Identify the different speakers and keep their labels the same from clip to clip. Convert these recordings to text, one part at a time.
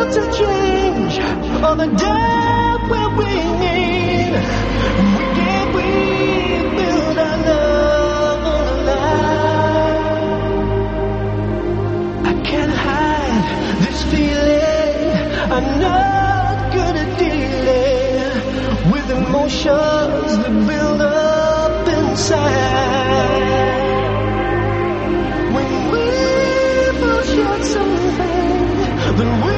Speaker 1: will to change on the day when we need. We can rebuild our love alive. I can't hide this feeling. I'm not good at dealing with emotions that build up inside. When we push out something, then we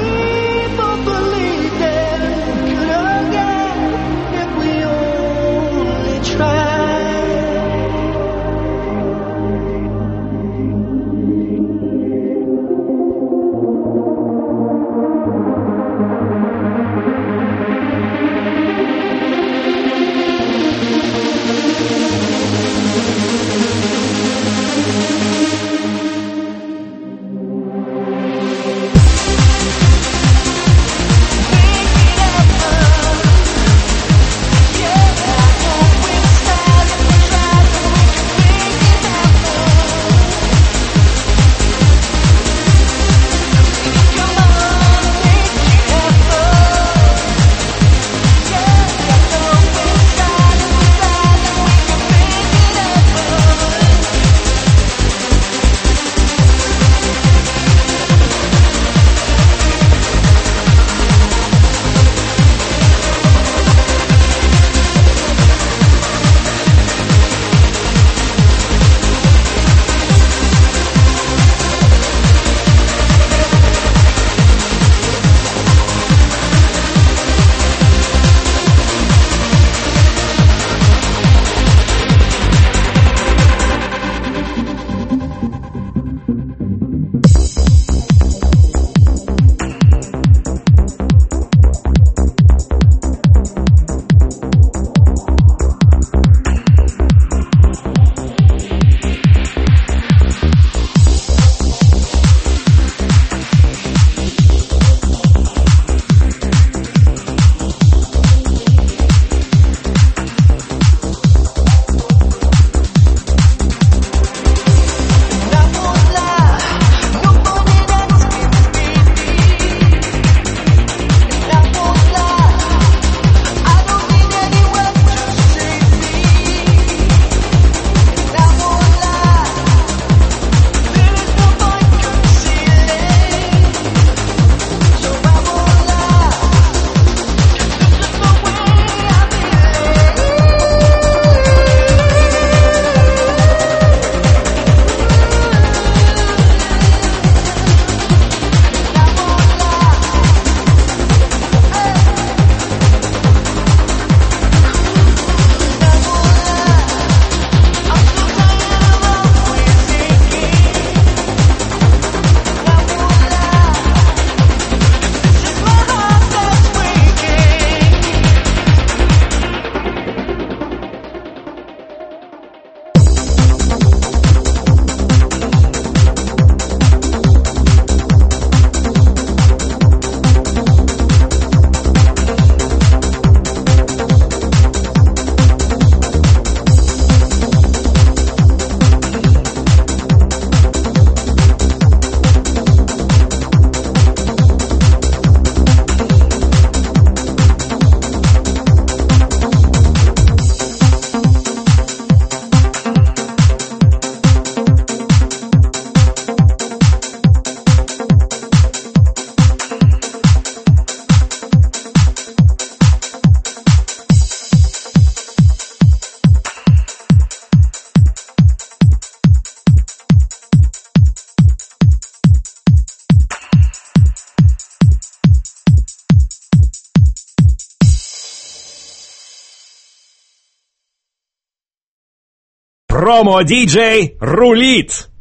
Speaker 2: Промо-диджей рулит!